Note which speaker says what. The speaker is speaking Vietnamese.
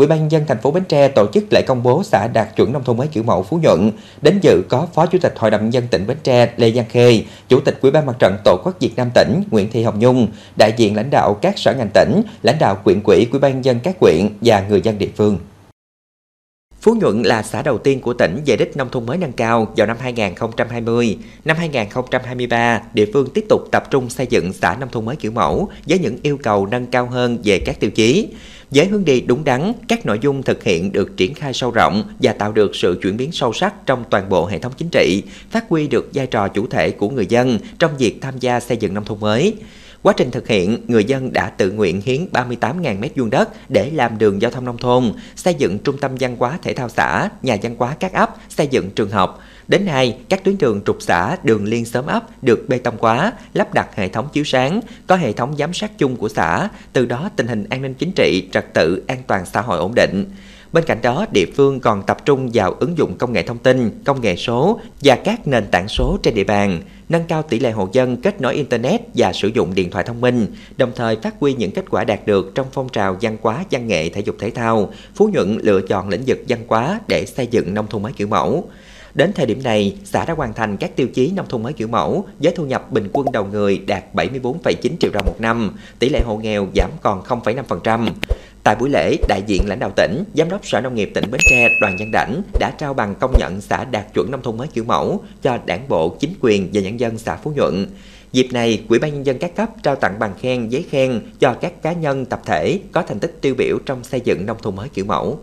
Speaker 1: Ủy ban dân thành phố Bến Tre tổ chức lễ công bố xã đạt chuẩn nông thôn mới kiểu mẫu Phú Nhuận. Đến dự có Phó Chủ tịch Hội đồng dân tỉnh Bến Tre Lê Giang Khê, Chủ tịch Ủy ban Mặt trận Tổ quốc Việt Nam tỉnh Nguyễn Thị Hồng Nhung, đại diện lãnh đạo các sở ngành tỉnh, lãnh đạo quyện quỹ Ủy ban dân các quyện và người dân địa phương. Phú Nhuận là xã đầu tiên của tỉnh về đích nông thôn mới nâng cao vào năm 2020. Năm 2023, địa phương tiếp tục tập trung xây dựng xã nông thôn mới kiểu mẫu với những yêu cầu nâng cao hơn về các tiêu chí. Với hướng đi đúng đắn, các nội dung thực hiện được triển khai sâu rộng và tạo được sự chuyển biến sâu sắc trong toàn bộ hệ thống chính trị, phát huy được vai trò chủ thể của người dân trong việc tham gia xây dựng nông thôn mới. Quá trình thực hiện, người dân đã tự nguyện hiến 38.000 mét vuông đất để làm đường giao thông nông thôn, xây dựng trung tâm văn hóa thể thao xã, nhà văn hóa các ấp, xây dựng trường học. Đến nay, các tuyến đường trục xã, đường liên xóm ấp được bê tông hóa, lắp đặt hệ thống chiếu sáng, có hệ thống giám sát chung của xã, từ đó tình hình an ninh chính trị, trật tự, an toàn xã hội ổn định. Bên cạnh đó, địa phương còn tập trung vào ứng dụng công nghệ thông tin, công nghệ số và các nền tảng số trên địa bàn, nâng cao tỷ lệ hộ dân kết nối Internet và sử dụng điện thoại thông minh, đồng thời phát huy những kết quả đạt được trong phong trào văn hóa, văn nghệ, thể dục thể thao. Phú Nhuận lựa chọn lĩnh vực văn hóa để xây dựng nông thôn mới kiểu mẫu. Đến thời điểm này, xã đã hoàn thành các tiêu chí nông thôn mới kiểu mẫu với thu nhập bình quân đầu người đạt 74,9 triệu đồng một năm, tỷ lệ hộ nghèo giảm còn 0,5%. Tại buổi lễ, đại diện lãnh đạo tỉnh, Giám đốc Sở Nông nghiệp tỉnh Bến Tre Đoàn Văn Đảnh đã trao bằng công nhận xã đạt chuẩn nông thôn mới kiểu mẫu cho đảng bộ, chính quyền và nhân dân xã Phú Nhuận. Dịp này, Ủy ban nhân dân các cấp trao tặng bằng khen, giấy khen cho các cá nhân tập thể có thành tích tiêu biểu trong xây dựng nông thôn mới kiểu mẫu.